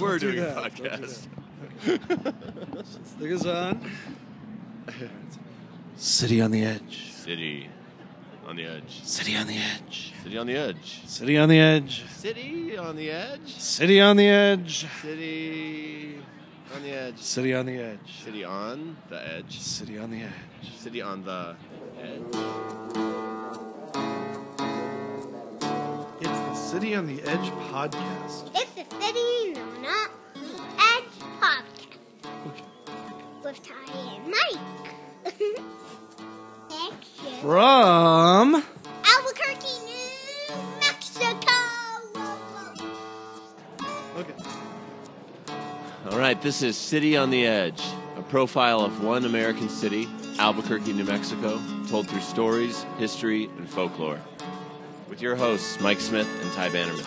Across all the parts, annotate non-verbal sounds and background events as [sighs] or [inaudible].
We're do doing a that. Don't do podcast. This thing is on. City on the edge. City on the edge. City on the edge. City on the edge. City on the edge. City on the edge. City on the edge. City on the edge. City on the edge. City on the edge. City on the edge. City on the edge. City on the Edge podcast. It's the City on the Edge Podcast with Ty and Mike. [laughs] Action. From Albuquerque, New Mexico. okay. All right, this is City on the Edge, a profile of one American city, Albuquerque, New Mexico, told through stories, history, and folklore. With your hosts, Mike Smith and Ty Bannerman.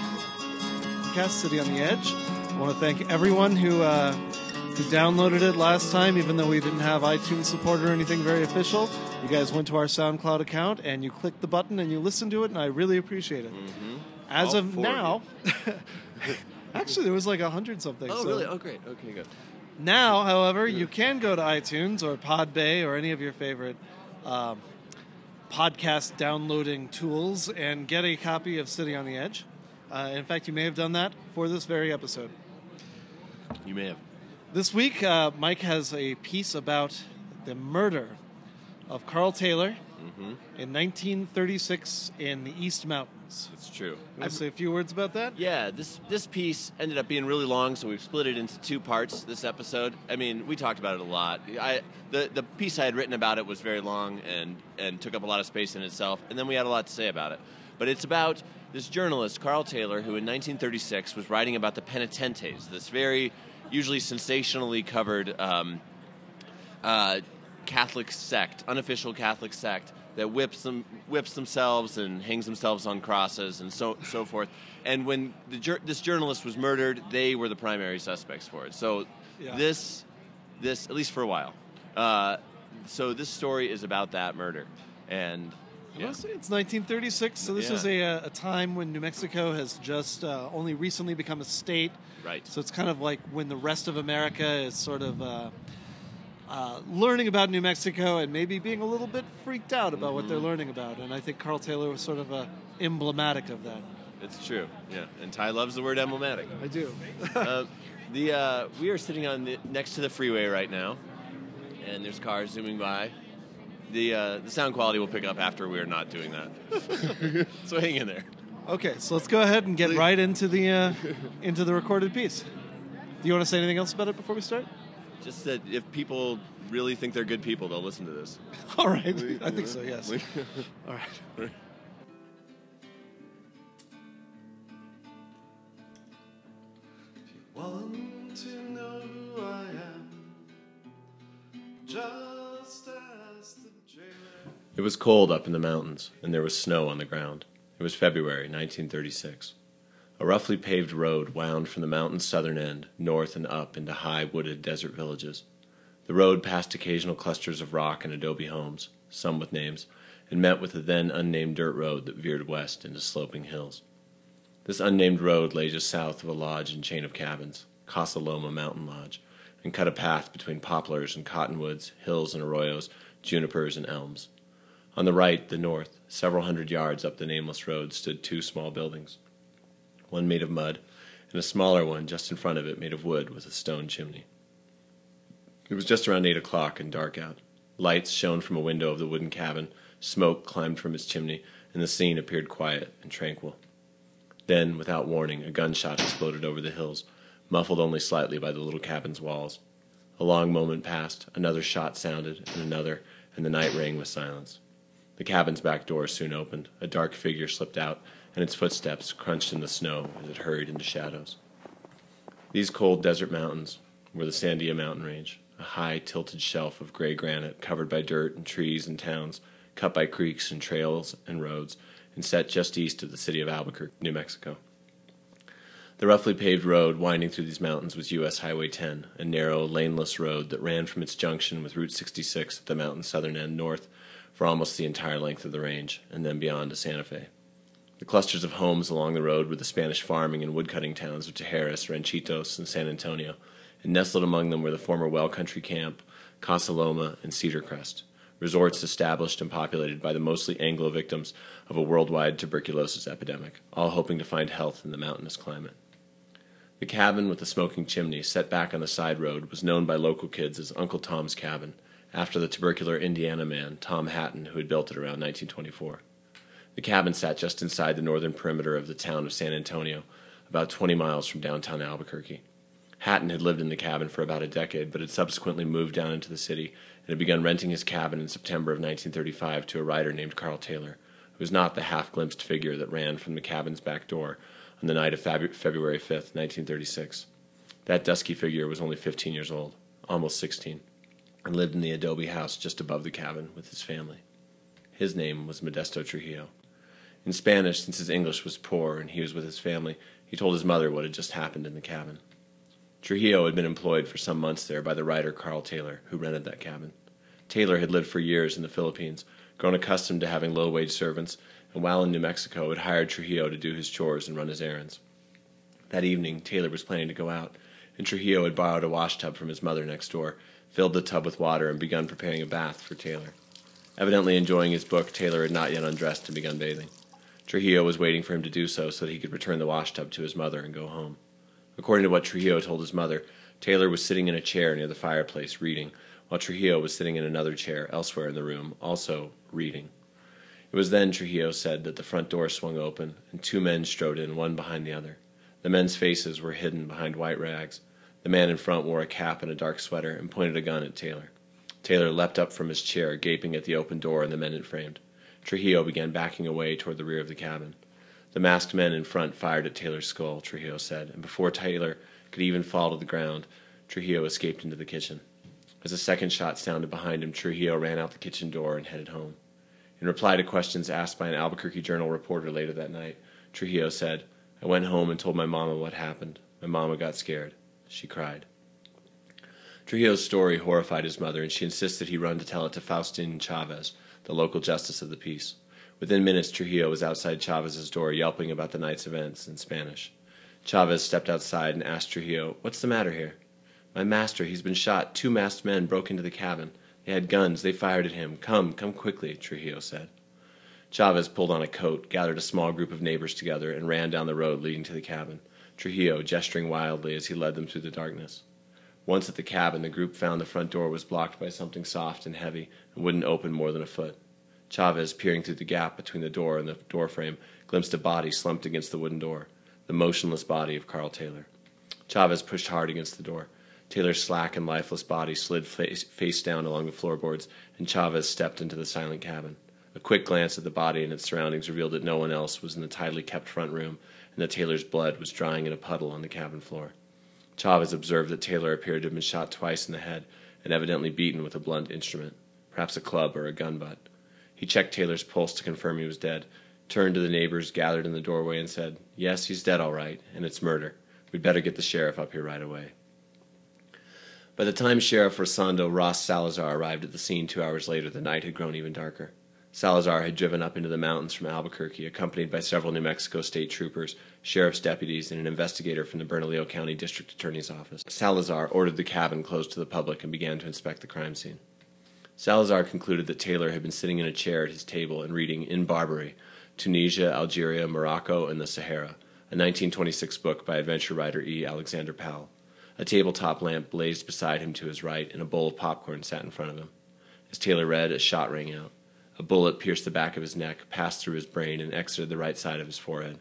Cast City on the Edge. I want to thank everyone who uh, who downloaded it last time, even though we didn't have iTunes support or anything very official. You guys went to our SoundCloud account and you clicked the button and you listened to it, and I really appreciate it. As All of now, [laughs] actually there was like a hundred something. Oh, so- really? Oh, great. Okay, good. Now, however, you can go to iTunes or Podbay or any of your favorite um, podcast downloading tools and get a copy of City on the Edge. Uh, in fact, you may have done that for this very episode. You may have. This week, uh, Mike has a piece about the murder of Carl Taylor Mm-hmm. in 1936 in the East It's true. You want to say a few words about that? Yeah, this this piece ended up being really long, so we've split it into two parts this episode. I mean, we talked about it a lot. I the the piece I had written about it was very long and and took up a lot of space in itself, and then we had a lot to say about it. But it's about this journalist Carl Taylor, who in 1936 was writing about the penitentes, this very usually sensationally covered um, uh, Catholic sect, unofficial Catholic sect that whips them, whips themselves and hangs themselves on crosses and so so forth. And when the this journalist was murdered, they were the primary suspects for it. So Yeah. this this at least for a while. Uh, so this story is about that murder, and yeah. It's 1936, so this Yeah. is a, a time when New Mexico has just uh, only recently become a state. right. So it's kind of like when the rest of America is sort of uh, uh, learning about New Mexico and maybe being a little bit freaked out about what Mm-hmm. they're learning about. And I think Carl Taylor was sort of uh, emblematic of that. It's true. Yeah, and Ty loves the word emblematic. I do. [laughs] uh, the uh, we are sitting on the, next to the freeway right now, and there's cars zooming by. The uh, the sound quality will pick up after we are not doing that. [laughs] so hang in there. okay, so let's go ahead and get right into the uh, into the recorded piece. Do you want to say anything else about it before we start? Just that if people really think they're good people, they'll listen to this. [laughs] All right, [laughs] I think so. Yes. [laughs] All right. Want to know who I am? Just ask the jailer. It was cold up in the mountains, and there was snow on the ground. It was February 1936. A roughly paved road wound from the mountain's southern end, north and up into high wooded desert villages. The road passed occasional clusters of rock and adobe homes, some with names, and met with a then unnamed dirt road that veered west into sloping hills. This unnamed road lay just south of a lodge and chain of cabins, Casa Loma Mountain Lodge, and cut a path between poplars and cottonwoods, hills and arroyos, junipers and elms. On the right, the north, several hundred yards up the nameless road, stood two small buildings, one made of mud, and a smaller one just in front of it made of wood with a stone chimney. It was just around eight o'clock and dark out. Lights shone from a window of the wooden cabin, smoke climbed from its chimney, and the scene appeared quiet and tranquil. Then, without warning, a gunshot exploded over the hills, muffled only slightly by the little cabin's walls. A long moment passed, another shot sounded, and another, and the night rang with silence. The cabin's back door soon opened. A dark figure slipped out, and its footsteps crunched in the snow as it hurried into shadows. These cold desert mountains were the Sandia Mountain Range, a high, tilted shelf of gray granite covered by dirt and trees and towns, cut by creeks and trails and roads, and set just east of the city of Albuquerque, New Mexico. The roughly paved road winding through these mountains was U.S. Highway 10, a narrow, laneless road that ran from its junction with Route 66 at the mountain's southern end north for almost the entire length of the range, and then beyond to Santa Fe. The clusters of homes along the road were the Spanish farming and woodcutting towns of Tijeras, Ranchitos, and San Antonio, and nestled among them were the former well country camp, Casa Loma, and Cedar Crest, resorts established and populated by the mostly Anglo victims of a worldwide tuberculosis epidemic, all hoping to find health in the mountainous climate. The cabin with the smoking chimney set back on the side road was known by local kids as Uncle Tom's Cabin, after the tubercular Indiana man, Tom Hatton, who had built it around 1924. The cabin sat just inside the northern perimeter of the town of San Antonio, about 20 miles from downtown Albuquerque. Hatton had lived in the cabin for about a decade, but had subsequently moved down into the city and had begun renting his cabin in September of 1935 to a writer named Carl Taylor, who was not the half glimpsed figure that ran from the cabin's back door on the night of February 5th, 1936. That dusky figure was only 15 years old, almost 16, and lived in the adobe house just above the cabin with his family. His name was Modesto Trujillo. In Spanish, since his English was poor and he was with his family, he told his mother what had just happened in the cabin. Trujillo had been employed for some months there by the writer Carl Taylor, who rented that cabin. Taylor had lived for years in the Philippines, grown accustomed to having low wage servants, and while in New Mexico had hired Trujillo to do his chores and run his errands. That evening, Taylor was planning to go out, and Trujillo had borrowed a washtub from his mother next door, filled the tub with water, and begun preparing a bath for Taylor. Evidently enjoying his book, Taylor had not yet undressed and begun bathing. Trujillo was waiting for him to do so so that he could return the washtub to his mother and go home. According to what Trujillo told his mother, Taylor was sitting in a chair near the fireplace reading, while Trujillo was sitting in another chair elsewhere in the room, also reading. It was then, Trujillo said, that the front door swung open and two men strode in, one behind the other. The men's faces were hidden behind white rags. The man in front wore a cap and a dark sweater and pointed a gun at Taylor. Taylor leapt up from his chair, gaping at the open door and the men it framed. Trujillo began backing away toward the rear of the cabin. The masked men in front fired at Taylor's skull, Trujillo said, and before Taylor could even fall to the ground, Trujillo escaped into the kitchen. As a second shot sounded behind him, Trujillo ran out the kitchen door and headed home. In reply to questions asked by an Albuquerque Journal reporter later that night, Trujillo said, I went home and told my mama what happened. My mama got scared. She cried. Trujillo's story horrified his mother, and she insisted he run to tell it to Faustin Chavez, the local justice of the peace. Within minutes, Trujillo was outside Chavez's door yelping about the night's events in Spanish. Chavez stepped outside and asked Trujillo, What's the matter here? My master, he's been shot. Two masked men broke into the cabin. They had guns. They fired at him. Come, come quickly, Trujillo said. Chavez pulled on a coat, gathered a small group of neighbors together, and ran down the road leading to the cabin, Trujillo gesturing wildly as he led them through the darkness. Once at the cabin, the group found the front door was blocked by something soft and heavy and wouldn't open more than a foot. Chavez, peering through the gap between the door and the doorframe, glimpsed a body slumped against the wooden door, the motionless body of Carl Taylor. Chavez pushed hard against the door. Taylor's slack and lifeless body slid face, face down along the floorboards, and Chavez stepped into the silent cabin. A quick glance at the body and its surroundings revealed that no one else was in the tidily kept front room, and that Taylor's blood was drying in a puddle on the cabin floor. Chavez observed that Taylor appeared to have been shot twice in the head and evidently beaten with a blunt instrument, perhaps a club or a gun butt. He checked Taylor's pulse to confirm he was dead, turned to the neighbors gathered in the doorway, and said, Yes, he's dead all right, and it's murder. We'd better get the sheriff up here right away. By the time Sheriff Rosando Ross Salazar arrived at the scene two hours later, the night had grown even darker. Salazar had driven up into the mountains from Albuquerque, accompanied by several New Mexico state troopers, sheriff's deputies, and an investigator from the Bernalillo County District Attorney's Office. Salazar ordered the cabin closed to the public and began to inspect the crime scene. Salazar concluded that Taylor had been sitting in a chair at his table and reading In Barbary Tunisia, Algeria, Morocco, and the Sahara, a 1926 book by adventure writer E. Alexander Powell. A tabletop lamp blazed beside him to his right, and a bowl of popcorn sat in front of him. As Taylor read, a shot rang out. A bullet pierced the back of his neck, passed through his brain, and exited the right side of his forehead.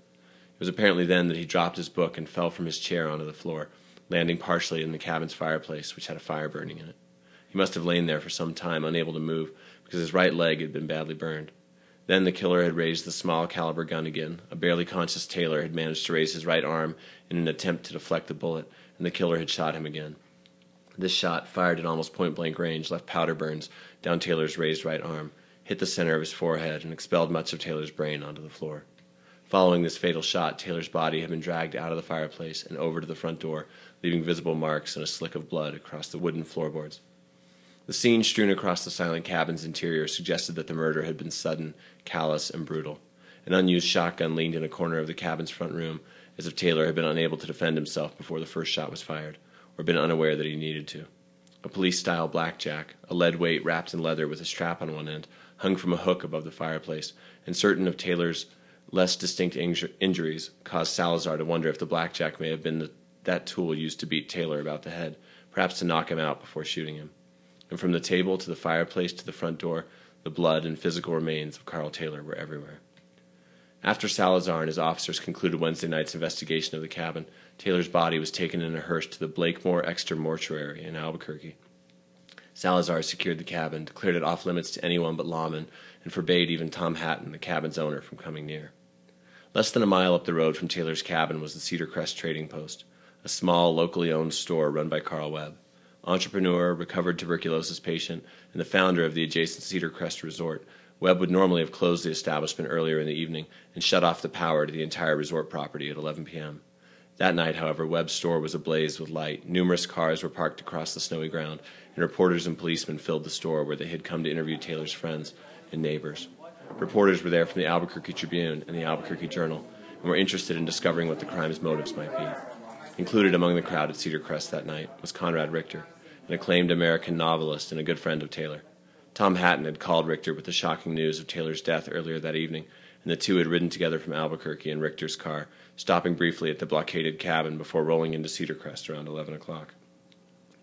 It was apparently then that he dropped his book and fell from his chair onto the floor, landing partially in the cabin's fireplace, which had a fire burning in it. He must have lain there for some time, unable to move, because his right leg had been badly burned. Then the killer had raised the small caliber gun again. A barely conscious Taylor had managed to raise his right arm in an attempt to deflect the bullet, and the killer had shot him again. This shot, fired at almost point blank range, left powder burns down Taylor's raised right arm, hit the center of his forehead, and expelled much of Taylor's brain onto the floor. Following this fatal shot, Taylor's body had been dragged out of the fireplace and over to the front door, leaving visible marks and a slick of blood across the wooden floorboards. The scene strewn across the silent cabin's interior suggested that the murder had been sudden, callous, and brutal An unused shotgun leaned in a corner of the cabin's front room, as if Taylor had been unable to defend himself before the first shot was fired, or been unaware that he needed to. A police style blackjack, a lead weight wrapped in leather with a strap on one end, hung from a hook above the fireplace, and certain of Taylor's less distinct inju- injuries caused Salazar to wonder if the blackjack may have been the, that tool used to beat Taylor about the head, perhaps to knock him out before shooting him. And from the table to the fireplace to the front door, the blood and physical remains of Carl Taylor were everywhere. After Salazar and his officers concluded Wednesday night's investigation of the cabin, Taylor's body was taken in a hearse to the Blakemore Exeter Mortuary in Albuquerque. Salazar secured the cabin, declared it off limits to anyone but lawmen, and forbade even Tom Hatton, the cabin's owner, from coming near. Less than a mile up the road from Taylor's cabin was the Cedar Crest Trading Post, a small, locally owned store run by Carl Webb. Entrepreneur, recovered tuberculosis patient, and the founder of the adjacent Cedar Crest Resort, Webb would normally have closed the establishment earlier in the evening and shut off the power to the entire resort property at 11 p.m. That night, however, Webb's store was ablaze with light. Numerous cars were parked across the snowy ground, and reporters and policemen filled the store where they had come to interview Taylor's friends and neighbors. Reporters were there from the Albuquerque Tribune and the Albuquerque Journal and were interested in discovering what the crime's motives might be. Included among the crowd at Cedar Crest that night was Conrad Richter, an acclaimed American novelist and a good friend of Taylor. Tom Hatton had called Richter with the shocking news of Taylor's death earlier that evening, and the two had ridden together from Albuquerque in Richter's car, stopping briefly at the blockaded cabin before rolling into Cedar Crest around 11 o'clock.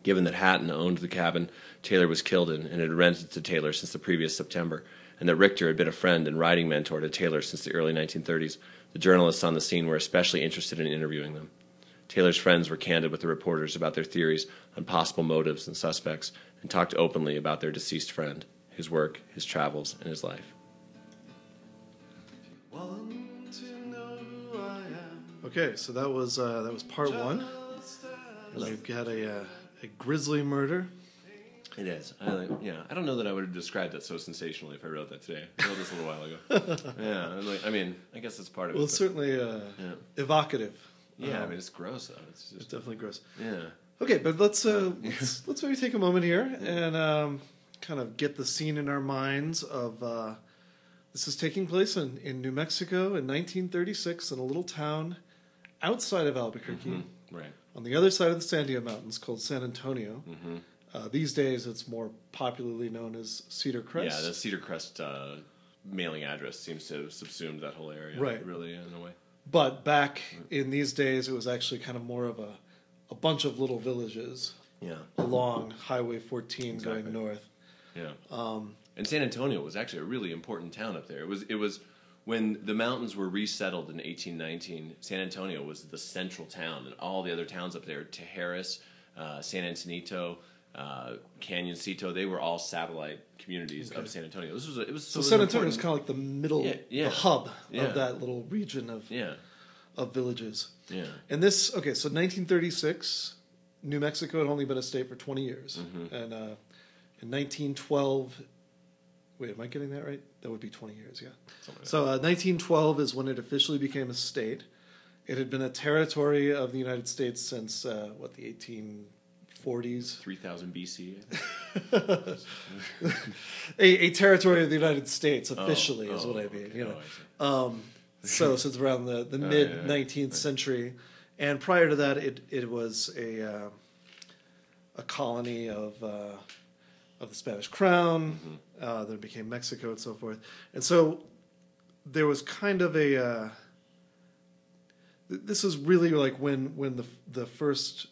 Given that Hatton owned the cabin Taylor was killed in and had rented to Taylor since the previous September, and that Richter had been a friend and writing mentor to Taylor since the early 1930s, the journalists on the scene were especially interested in interviewing them. Taylor's friends were candid with the reporters about their theories on possible motives and suspects and talked openly about their deceased friend, his work, his travels, and his life. Okay, so that was uh, that was part one. We've got a, uh, a grisly murder. It is. I, yeah, I don't know that I would have described that so sensationally if I wrote that today. I wrote this a little while ago. [laughs] yeah, and like, I mean, I guess that's part of Well, it. it's but- certainly uh, Yeah. evocative. yeah, I Um, mean, it's gross though. It's it's definitely gross. yeah. Okay, but let's uh, [laughs] let's, let's maybe take a moment here and um, kind of get the scene in our minds of uh, this is taking place in, in New Mexico in 1936 in a little town outside of Albuquerque Right. on the other side of the Sandia Mountains called San Antonio. Mm-hmm. Uh, these days, it's more popularly known as Cedar Crest. Yeah, the Cedar Crest uh, mailing address seems to have subsumed that whole area. Right. Really, in a way. But back in these days, it was actually kind of more of a, a bunch of little villages Yeah. along Highway 14 Exactly. going north. Yeah. Um, And San Antonio was actually a really important town up there. It was it was when the mountains were resettled in 1819. San Antonio was the central town, and all the other towns up there, Tijeras, uh, San Antonito, uh, Cañoncito, they were all satellite communities okay. of San Antonio. This was a, it was so, so San Antonio is kind of like the middle, yeah, yeah. the hub yeah. of that little region of yeah. of villages. Yeah. And this okay, so 1936, New Mexico had only been a state for 20 years, mm-hmm. and uh, in 1912. Wait, am I getting that right? That would be 20 years, yeah. So uh, 1912 is when it officially became a state. It had been a territory of the United States since, uh, what, the 18- 40s. 3000 BC. [laughs] a, a, territory of the United States, oh, officially, oh, is what oh, I mean. Okay. You oh, know, oh, um, so, so it's around the, the mid yeah, yeah, 19th century. And prior to that, it, it was a, uh, a colony of, uh, of the Spanish crown, mm-hmm. uh, then became Mexico and so forth. And so there was kind of a. Uh, this is really like when when the the first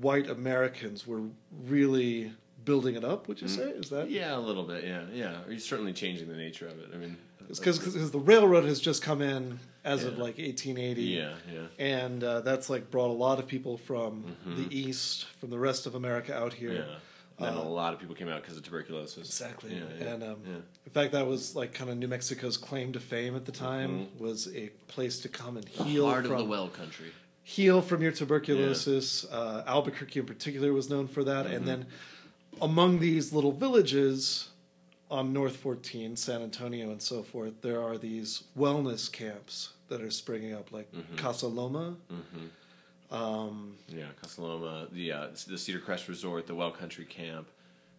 white Americans were really building it up. Would you say is that? Mm-hmm. Yeah, a little bit. Yeah, yeah. He's certainly changing the nature of it. I mean, It's because the railroad has just come in as of like 1880. yeah, yeah. And uh, that's like brought a lot of people from Mm-hmm. the east, from the rest of America out here. Yeah. And then a lot of people came out because of tuberculosis. Uh, Exactly. Yeah, yeah, and um, yeah. in fact, that was like kind of New Mexico's claim to fame at the time was a place to come and heal Mm-hmm. Heart from of the well country. Heal from your tuberculosis. Uh, Albuquerque, in particular, was known for that. Mm-hmm. And then among these little villages on North 14, San Antonio, and so forth, there are these wellness camps that are springing up, like Mm-hmm. Casa Loma. Um, Yeah, Casaloma, the uh, the Cedar Crest Resort, the Well Country Camp,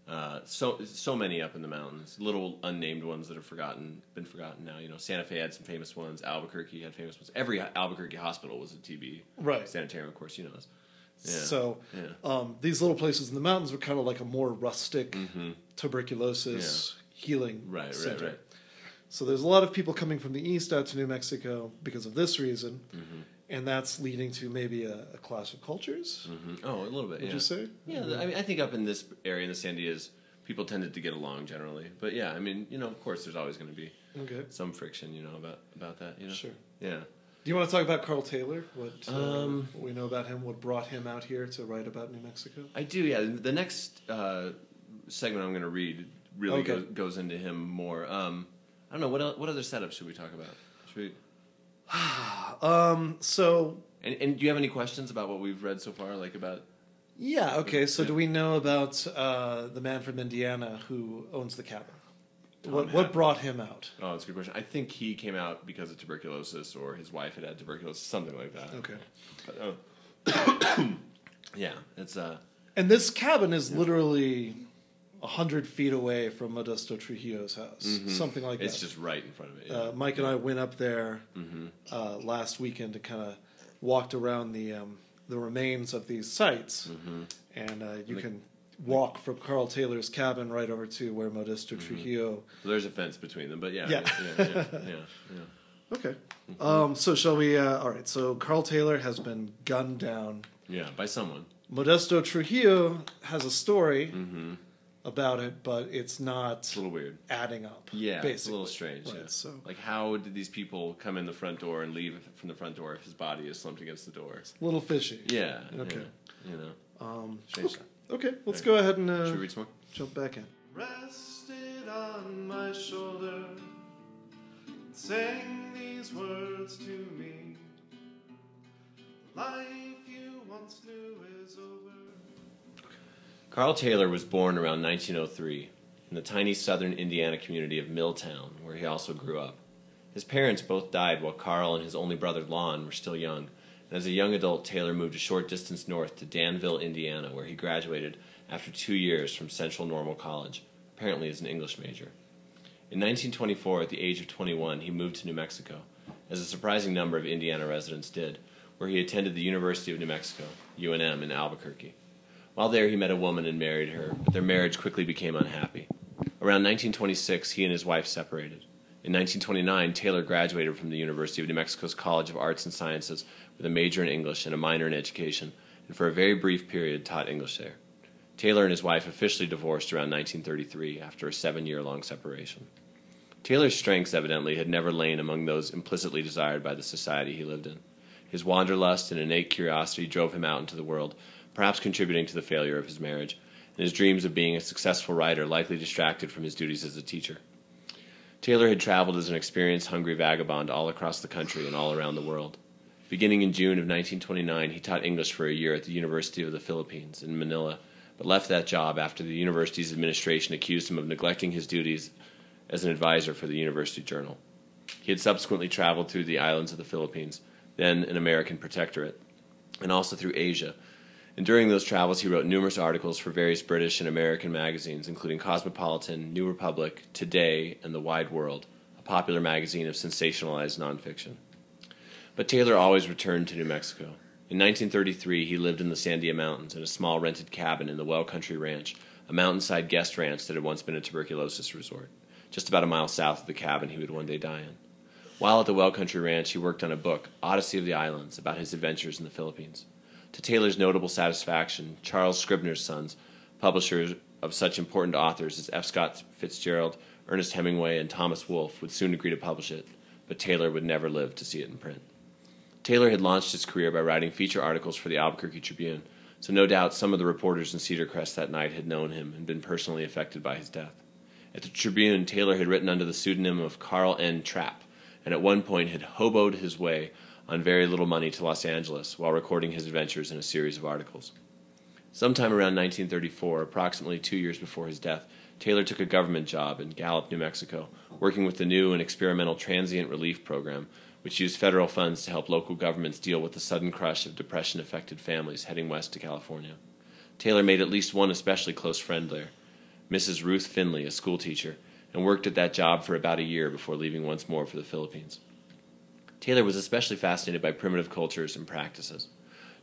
Uh, so so many up in the mountains, little unnamed ones that have forgotten, been forgotten now. You know, Santa Fe had some famous ones. Albuquerque had famous ones. Every Albuquerque hospital was a TB Right. sanitarium, of course. You know this. Yeah. So Yeah. um, these little places in the mountains were kind of like a more rustic Mhm. tuberculosis healing Right, right, right. So there's a lot of people coming from the east out to New Mexico because of this reason, Mm-hmm. And that's leading to maybe a, a clash of cultures. Mhm. Oh, a little bit. Would yeah. you say? Yeah, I mean, I think up in this area in the Sandias, people tended to get along generally. But yeah, I mean, you know, of course, there's always going to be Okay. some friction, you know, about about that. You know. Sure. Yeah. Do you want to talk about Carl Taylor? What, uh, Um, what we know about him? What brought him out here to write about New Mexico? I do. Yeah. The next uh, segment I'm going to read really Okay. goes, goes into him more. Um, I don't know what el what other setup should we talk about? Should we? [sighs] Um. So And, and do you have any questions about what we've read so far, like about? yeah. Okay. So do we know about uh, the man from Indiana who owns the cabin? What. What brought him out? Oh, that's a good question. I think he came out because of tuberculosis, or his wife had had tuberculosis, something like that. Okay. But, oh. [coughs] yeah, it's uh. And this cabin is literally a hundred feet away from Modesto Trujillo's house, something like Mm-hmm. It's just right in front of it. Yeah. uh, Mike and I went up there mm-hmm. uh, last weekend to kind of walked around the um, the remains of these sites, Mm-hmm. and uh, you the- can walk from Carl Taylor's cabin right over to where Modesto Mm-hmm. Trujillo. So there's a fence between them, but yeah, Yeah. yeah, yeah, yeah, yeah, yeah. [laughs] Okay. Mm-hmm. Um, so shall we? Uh, all right. So Carl Taylor has been gunned down. Yeah, by someone. Modesto Trujillo has a story Mm-hmm. About it, but it's not It's a little weird. adding up. Yeah, basically. it's a little strange. Right, yeah. so Like, how did these people come in the front door and leave from the front door if his body is slumped against the door? a little fishy. Yeah. Okay. yeah, you know. Um, Strange okay. stuff. okay, let's Right. go ahead and uh, Should we read some more? jump back in. Rested on my shoulder, saying these words to me. Life you once knew is over. Carl Taylor was born around 1903 in the tiny southern Indiana community of Milltown, where he also grew up. His parents both died while Carl and his only brother Lon were still young, and as a young adult, Taylor moved a short distance north to Danville, Indiana, where he graduated after two years from Central Normal College, apparently as an English major. In 1924, at the age of 21, he moved to New Mexico, as a surprising number of Indiana residents did, where he attended the University of New Mexico, UNM, in Albuquerque. While there, he met a woman and married her, but their marriage quickly became unhappy. Around 1926, he and his wife separated. In 1929, Taylor graduated from the University of New Mexico's College of Arts and Sciences with a major in English and a minor in education, and for a very brief period taught English there. Taylor and his wife officially divorced around 1933 after a seven year long separation. Taylor's strengths, evidently, had never lain among those implicitly desired by the society he lived in. His wanderlust and innate curiosity drove him out into the world, perhaps contributing to the failure of his marriage, and his dreams of being a successful writer likely distracted from his duties as a teacher. Taylor had traveled as an experienced, hungry vagabond all across the country and all around the world. Beginning in June of 1929, he taught English for a year at the University of the Philippines in Manila, but left that job after the university's administration accused him of neglecting his duties as an advisor for the University Journal. He had subsequently traveled through the islands of the Philippines, then an American protectorate, and also through Asia. And during those travels, he wrote numerous articles for various British and American magazines, including Cosmopolitan, New Republic, Today, and The Wide World, a popular magazine of sensationalized nonfiction. But Taylor always returned to New Mexico. In 1933, he lived in the Sandia Mountains in a small rented cabin in the Well Country Ranch, a mountainside guest ranch that had once been a tuberculosis resort, just about a mile south of the cabin he would one day die in. While at the Well Country Ranch, he worked on a book, Odyssey of the Islands, about his adventures in the Philippines. To Taylor's notable satisfaction, Charles Scribner's Sons, publishers of such important authors as F. Scott Fitzgerald, Ernest Hemingway, and Thomas Wolfe, would soon agree to publish it, but Taylor would never live to see it in print. Taylor had launched his career by writing feature articles for the Albuquerque Tribune, so no doubt some of the reporters in Cedar Crest that night had known him and been personally affected by his death. At the Tribune, Taylor had written under the pseudonym of Carl N. Trapp, and at one point had hoboed his way on very little money to Los Angeles while recording his adventures in a series of articles. Sometime around 1934, approximately two years before his death, Taylor took a government job in Gallup, New Mexico, working with the new and experimental Transient Relief Program, which used federal funds to help local governments deal with the sudden crush of depression affected families heading west to California. Taylor made at least one especially close friend there Mrs. Ruth Finley, a schoolteacher, and worked at that job for about a year before leaving once more for the Philippines. Taylor was especially fascinated by primitive cultures and practices.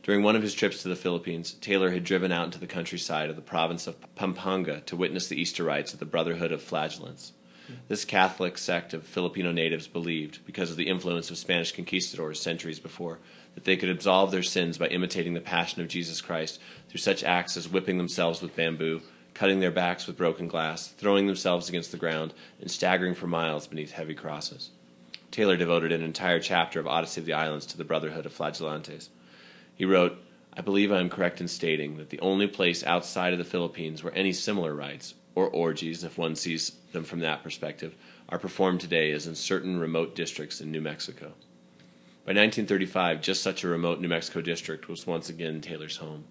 During one of his trips to the Philippines, Taylor had driven out into the countryside of the province of Pampanga to witness the Easter rites of the Brotherhood of Flagellants. This Catholic sect of Filipino natives believed, because of the influence of Spanish conquistadors centuries before, that they could absolve their sins by imitating the passion of Jesus Christ through such acts as whipping themselves with bamboo, cutting their backs with broken glass, throwing themselves against the ground, and staggering for miles beneath heavy crosses. Taylor devoted an entire chapter of Odyssey of the Islands to the Brotherhood of Flagellantes. He wrote, I believe I am correct in stating that the only place outside of the Philippines where any similar rites, or orgies, if one sees them from that perspective, are performed today is in certain remote districts in New Mexico. By 1935, just such a remote New Mexico district was once again Taylor's home.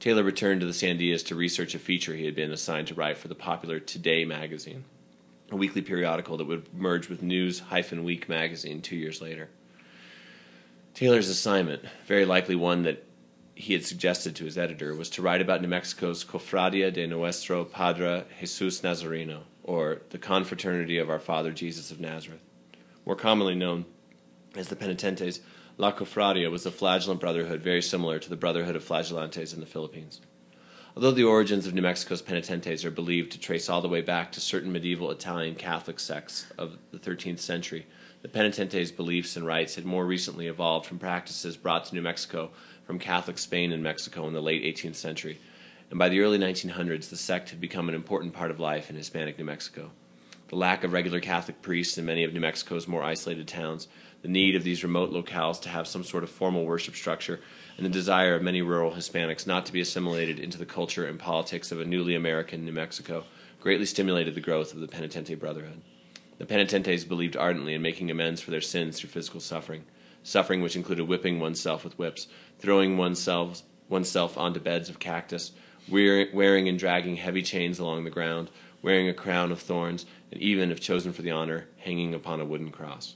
Taylor returned to the Sandias to research a feature he had been assigned to write for the popular Today magazine, a weekly periodical that would merge with News Hyphen Week magazine two years later. Taylor's assignment, very likely one that he had suggested to his editor, was to write about New Mexico's Cofradia de Nuestro Padre Jesus Nazareno, or the Confraternity of Our Father Jesus of Nazareth. More commonly known as the Penitentes, La Cofradia was a flagellant brotherhood very similar to the Brotherhood of Flagellantes in the Philippines. Although the origins of New Mexico's penitentes are believed to trace all the way back to certain medieval Italian Catholic sects of the 13th century, the penitentes' beliefs and rites had more recently evolved from practices brought to New Mexico from Catholic Spain and Mexico in the late 18th century, and by the early 1900s, the sect had become an important part of life in Hispanic New Mexico. The lack of regular Catholic priests in many of New Mexico's more isolated towns, the need of these remote locales to have some sort of formal worship structure, and the desire of many rural Hispanics not to be assimilated into the culture and politics of a newly American New Mexico greatly stimulated the growth of the Penitente Brotherhood. The penitentes believed ardently in making amends for their sins through physical suffering, suffering which included whipping oneself with whips, throwing oneself, oneself onto beds of cactus, wearing and dragging heavy chains along the ground, wearing a crown of thorns, and even, if chosen for the honor, hanging upon a wooden cross.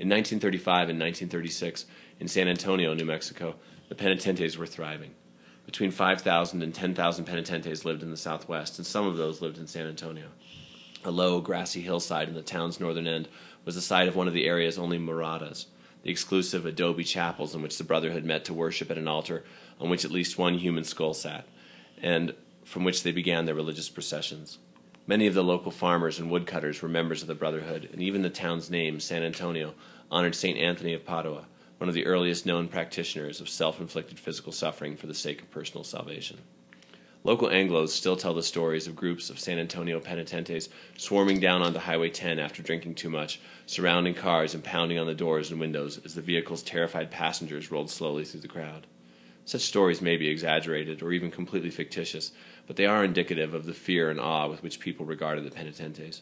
In 1935 and 1936, in San Antonio, New Mexico, the penitentes were thriving. Between 5,000 and 10,000 penitentes lived in the Southwest, and some of those lived in San Antonio. A low, grassy hillside in the town's northern end was the site of one of the area's only moradas, the exclusive adobe chapels in which the Brotherhood met to worship at an altar on which at least one human skull sat, and from which they began their religious processions. Many of the local farmers and woodcutters were members of the Brotherhood, and even the town's name, San Antonio, honored St. Anthony of Padua, one of the earliest known practitioners of self inflicted physical suffering for the sake of personal salvation. Local Anglos still tell the stories of groups of San Antonio penitentes swarming down onto Highway 10 after drinking too much, surrounding cars and pounding on the doors and windows as the vehicle's terrified passengers rolled slowly through the crowd. Such stories may be exaggerated or even completely fictitious, but they are indicative of the fear and awe with which people regarded the penitentes.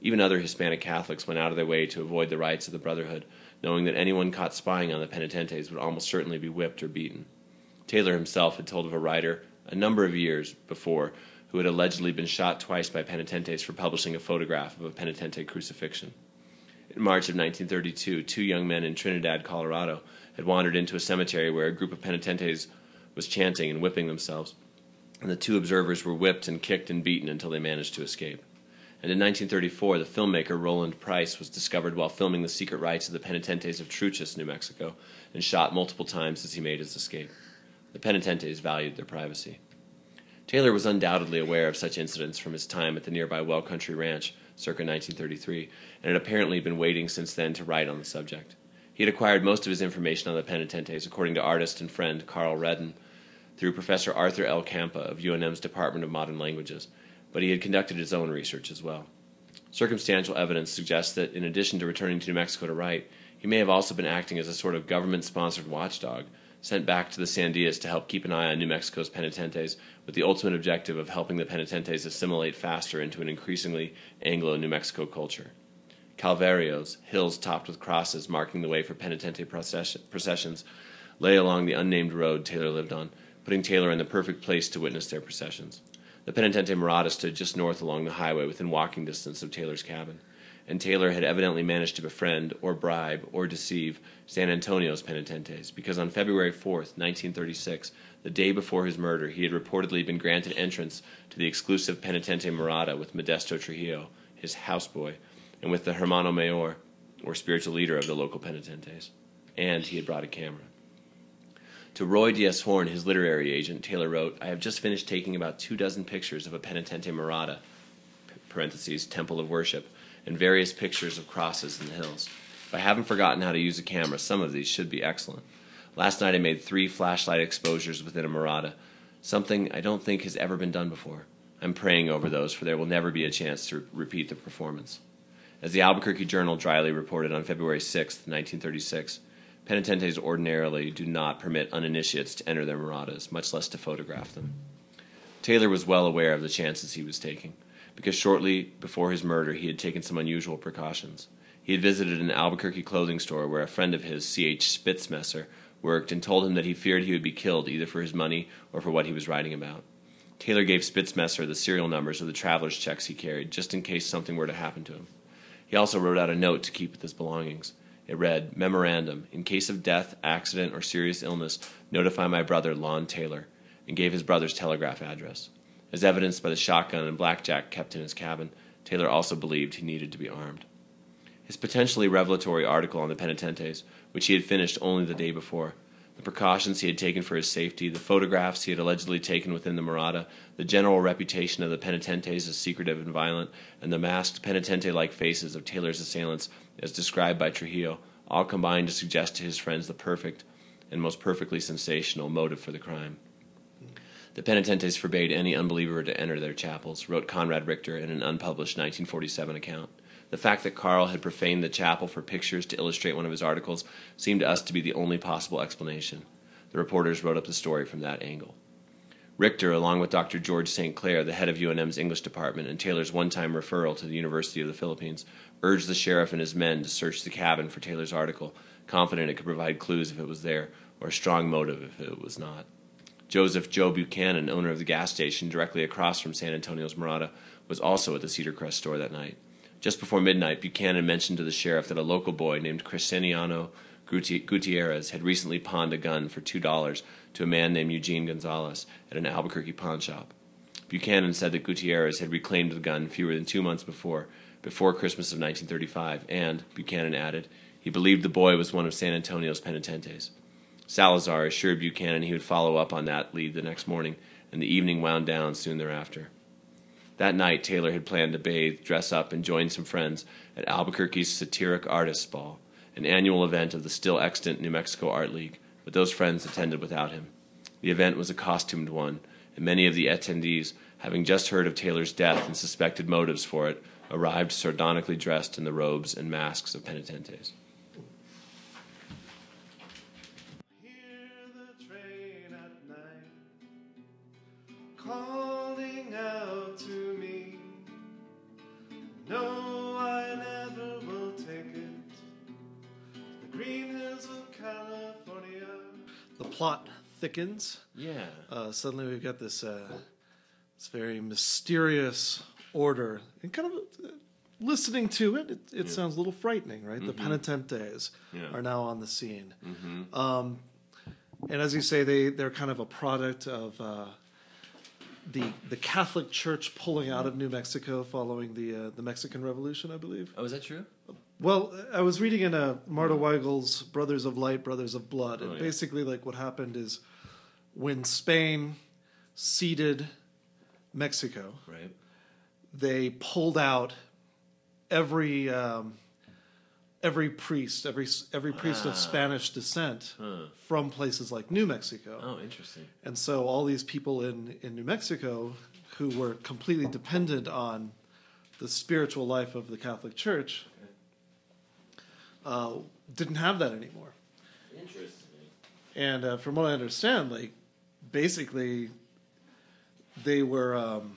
Even other Hispanic Catholics went out of their way to avoid the rites of the Brotherhood, knowing that anyone caught spying on the penitentes would almost certainly be whipped or beaten. Taylor himself had told of a writer a number of years before who had allegedly been shot twice by penitentes for publishing a photograph of a penitente crucifixion. In March of 1932, two young men in Trinidad, Colorado, had wandered into a cemetery where a group of penitentes was chanting and whipping themselves, and the two observers were whipped and kicked and beaten until they managed to escape. And in 1934, the filmmaker Roland Price was discovered while filming the secret rites of the penitentes of Truchas, New Mexico, and shot multiple times as he made his escape. The penitentes valued their privacy. Taylor was undoubtedly aware of such incidents from his time at the nearby Well Country Ranch, circa 1933, and had apparently been waiting since then to write on the subject. He had acquired most of his information on the penitentes, according to artist and friend Carl Redin, through Professor Arthur L. Campa of UNM's Department of Modern Languages, but he had conducted his own research as well. Circumstantial evidence suggests that, in addition to returning to New Mexico to write, he may have also been acting as a sort of government sponsored watchdog sent back to the Sandias to help keep an eye on New Mexico's penitentes with the ultimate objective of helping the penitentes assimilate faster into an increasingly Anglo New Mexico culture. Calvarios, hills topped with crosses marking the way for penitente processions, lay along the unnamed road Taylor lived on, putting Taylor in the perfect place to witness their processions. The penitente Morada stood just north along the highway within walking distance of Taylor's cabin. and Taylor had evidently managed to befriend, or bribe, or deceive San Antonio's penitentes, because on February 4th, 1936, the day before his murder, he had reportedly been granted entrance to the exclusive Penitente Morada with Modesto Trujillo, his houseboy, and with the Hermano Mayor, or spiritual leader of the local penitentes. And he had brought a camera. To Roy D.S. Horn, his literary agent, Taylor wrote, I have just finished taking about two dozen pictures of a Penitente Morada, parentheses, temple of worship, and various pictures of crosses in the hills. If I haven't forgotten how to use a camera, some of these should be excellent. Last night I made three flashlight exposures within a Morada, something I don't think has ever been done before. I'm praying over those, for there will never be a chance to repeat the performance. As the Albuquerque Journal dryly reported on February 6, 1936, penitentes ordinarily do not permit uninitiates to enter their Moradas, much less to photograph them. Taylor was well aware of the chances he was taking, because shortly before his murder he had taken some unusual precautions. He had visited an Albuquerque clothing store where a friend of his, C.H. Spitzmesser, worked and told him that he feared he would be killed either for his money or for what he was writing about. Taylor gave Spitzmesser the serial numbers of the traveler's checks he carried, just in case something were to happen to him. He also wrote out a note to keep with his belongings. It read, Memorandum, in case of death, accident, or serious illness, notify my brother, Lon Taylor, and gave his brother's telegraph address. As evidenced by the shotgun and blackjack kept in his cabin, Taylor also believed he needed to be armed. His potentially revelatory article on the penitentes, which he had finished only the day before, the precautions he had taken for his safety, the photographs he had allegedly taken within the Morada, the general reputation of the penitentes as secretive and violent, and the masked penitente like faces of Taylor's assailants, as described by Trujillo, all combined to suggest to his friends the perfect and most perfectly sensational motive for the crime. The penitentes forbade any unbeliever to enter their chapels, wrote Conrad Richter in an unpublished 1947 account. The fact that Carl had profaned the chapel for pictures to illustrate one of his articles seemed to us to be the only possible explanation. The reporters wrote up the story from that angle. Richter, along with Dr. George St. Clair, the head of UNM's English department, and Taylor's one time referral to the University of the Philippines, urged the sheriff and his men to search the cabin for Taylor's article, confident it could provide clues if it was there, or a strong motive if it was not. Joseph Joe Buchanan, owner of the gas station directly across from San Antonio's Morada, was also at the Cedar Crest store that night. Just before midnight, Buchanan mentioned to the sheriff that a local boy named Cresceniano Gutierrez had recently pawned a gun for $2 to a man named Eugene Gonzalez at an Albuquerque pawn shop. Buchanan said that Gutierrez had reclaimed the gun fewer than two months before, before Christmas of 1935, and, Buchanan added, he believed the boy was one of San Antonio's penitentes. Salazar assured Buchanan he would follow up on that lead the next morning, and the evening wound down soon thereafter. That night, Taylor had planned to bathe, dress up, and join some friends at Albuquerque's Satiric Artists Ball, an annual event of the still extant New Mexico Art League, but those friends attended without him. The event was a costumed one, and many of the attendees, having just heard of Taylor's death and suspected motives for it, arrived sardonically dressed in the robes and masks of penitentes. No, I never will take it. The green hills of California. The plot thickens. Yeah. Uh, suddenly we've got this uh, this very mysterious order, and kind of uh, listening to it, it, it sounds a little frightening, right? The penitentes Yeah. are now on the scene. Um, and as you say, they they're kind of a product of uh, the the Catholic Church pulling out of New Mexico following the uh, the Mexican Revolution, I believe. Oh, is that true? Well, I was reading in uh, Marta Weigle's Brothers of Light, Brothers of Blood, and Oh, yeah. basically, like what happened is when Spain ceded Mexico, Right. they pulled out every um, every priest, every every priest Ah. of Spanish descent Huh. from places like New Mexico. Oh, interesting. And so all these people in, in New Mexico who were completely dependent on the spiritual life of the Catholic Church uh, didn't have that anymore. Interesting. And uh, from what I understand, like basically, they were um,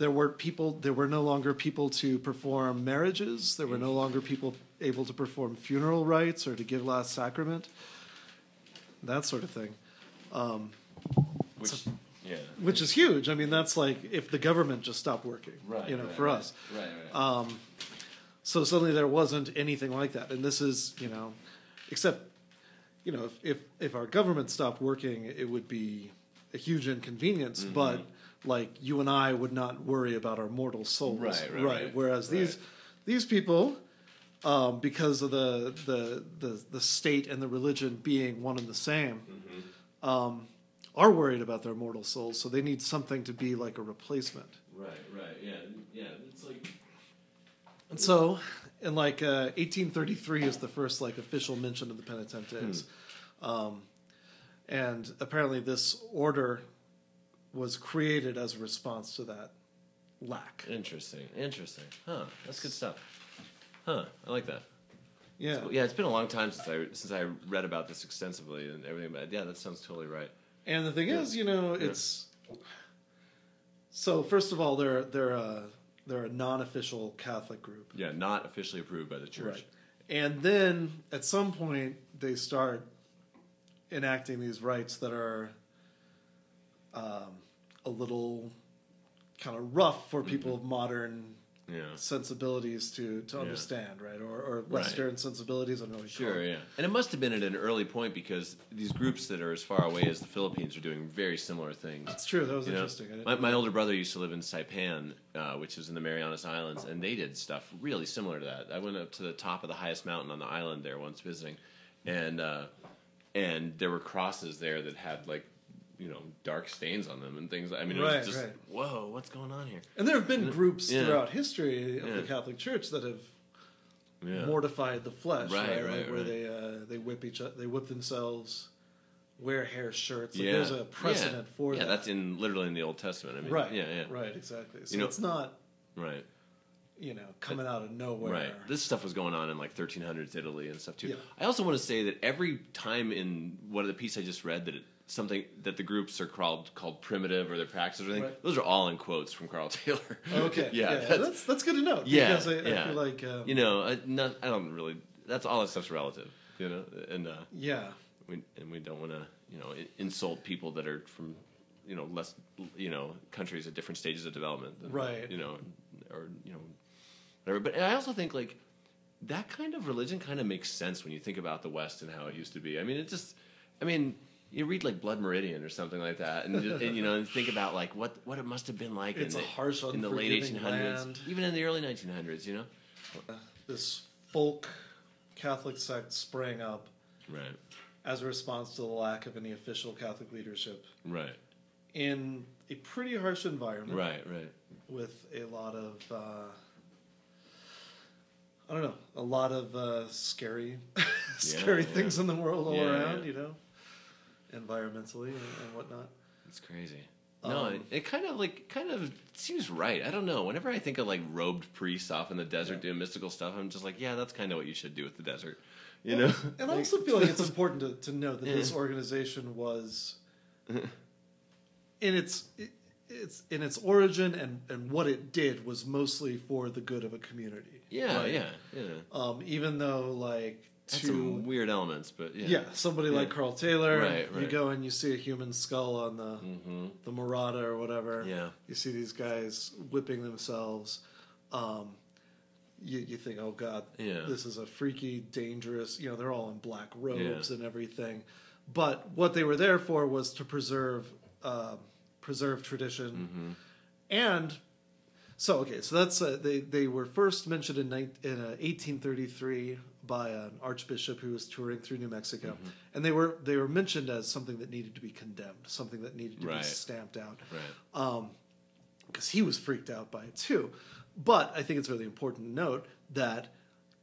there were people. There were no longer people to perform marriages. There were no longer people able to perform funeral rites or to give last sacrament. That sort of thing. Which, yeah. which is huge. I mean, that's like if the government just stopped working, Right. you know, right, for right. us. Right, right. so suddenly there wasn't anything like that, and this is you know, except you know if if, if our government stopped working, it would be a huge inconvenience, Mm-hmm. but. Like you and I would not worry about our mortal souls, Right, right, right. Whereas these Right. these people, um, because of the, the the the state and the religion being one and the same, Mm-hmm. um, are worried about their mortal souls. So they need something to be like a replacement. Right, right, yeah, yeah. It's like And so, in like uh, 1833 is the first like official mention of the penitentes, um, and apparently this order was created as a response to that lack. interesting, interesting. Huh? That's good stuff. Huh? I like that. Yeah, Yeah, it's been a long time since I since I read about this extensively and everything. But yeah, that sounds totally right. And the thing is, you know, it's so. First of all, they're they're a they're a non-official Catholic group, Yeah, not officially approved by the church. right? And then at some point, they start enacting these rites that are um, a little kind of rough for people of modern Yeah. sensibilities to to Yeah. understand, right? Or, or Western sensibilities. I don't know. Call Sure, it. yeah. And it must have been at an early point because these groups that are as far away as the Philippines are doing very similar things. It's true. That was You interesting. My, my older brother used to live in Saipan, uh, which is in the Marianas Islands, and they did stuff really similar to that. I went up to the top of the highest mountain on the island there once visiting, and uh, and there were crosses there that had like you know dark stains on them and things. I mean, it Right, was just right. whoa, what's going on here? And there have been groups Yeah. throughout history of Yeah. the Catholic Church that have Yeah, mortified the flesh, Right, right? right, where they uh, they whip each other, they whip themselves, wear hair shirts. Like yeah. There's a precedent yeah. for yeah, that. that's in literally in the Old Testament. I mean, right. Yeah, yeah. Right. Exactly. So You know- it's not Right. you know coming out of nowhere. Right. This stuff was going on in like 1300s Italy and stuff too. Yeah. I also want to say that every time in one of the piece I just read that it, something that the groups are called called primitive or their practices or anything, Right. those are all in quotes from Carl [laughs] Taylor. Okay. yeah. that's, that's, that's good to know. Yeah, Because I, yeah. I feel like um, you know, I, not, I don't really. That's all that stuff's relative. You know, and uh, yeah. we and we don't want to you know insult people that are from you know less you know countries at different stages of development than, Right. you know or you know whatever but i also think like that kind of religion kind of makes sense when you think about the west and how it used to be i mean it just i mean you read like blood meridian or something like that and, just, and you know and think about like what what it must have been like It's in the, harsh, in the late 1800s land. even in the early 1900s you know This folk Catholic sect sprang up right as a response to the lack of any official Catholic leadership right in a pretty harsh environment. right right with a lot of uh, I don't know, a lot of uh, scary, [laughs] scary yeah. things in the world all Yeah, around, yeah. you know, environmentally and, and whatnot. It's crazy. No, Um, it, it kind of like kind of seems right. I don't know. Whenever I think of like robed priests off in the desert Yeah. doing mystical stuff, I'm just like, yeah, that's kind of what you should do with the desert. You know? And I also [laughs] feel like it's important to, to note that this organization was [laughs] in its its in its origin and, and what it did was mostly for the good of a community. yeah, Right? yeah, yeah. Um, even though like to some weird elements, but yeah, Yeah, somebody Yeah. like Carl Taylor. Right, You go and you see a human skull on the hmm the Morada or whatever. Yeah. You see these guys whipping themselves. Um, you, you think, oh God, Yeah. this is a freaky, dangerous. You know, they're all in black robes Yeah. and everything. But what they were there for was to preserve uh, preserve tradition Mm-hmm. and. So okay, so that's uh, they they were first mentioned in, in uh, 1833 by an archbishop who was touring through New Mexico, Mm-hmm. and they were they were mentioned as something that needed to be condemned, something that needed to be stamped out, right. because he was freaked out by it too. But I think it's really important to note that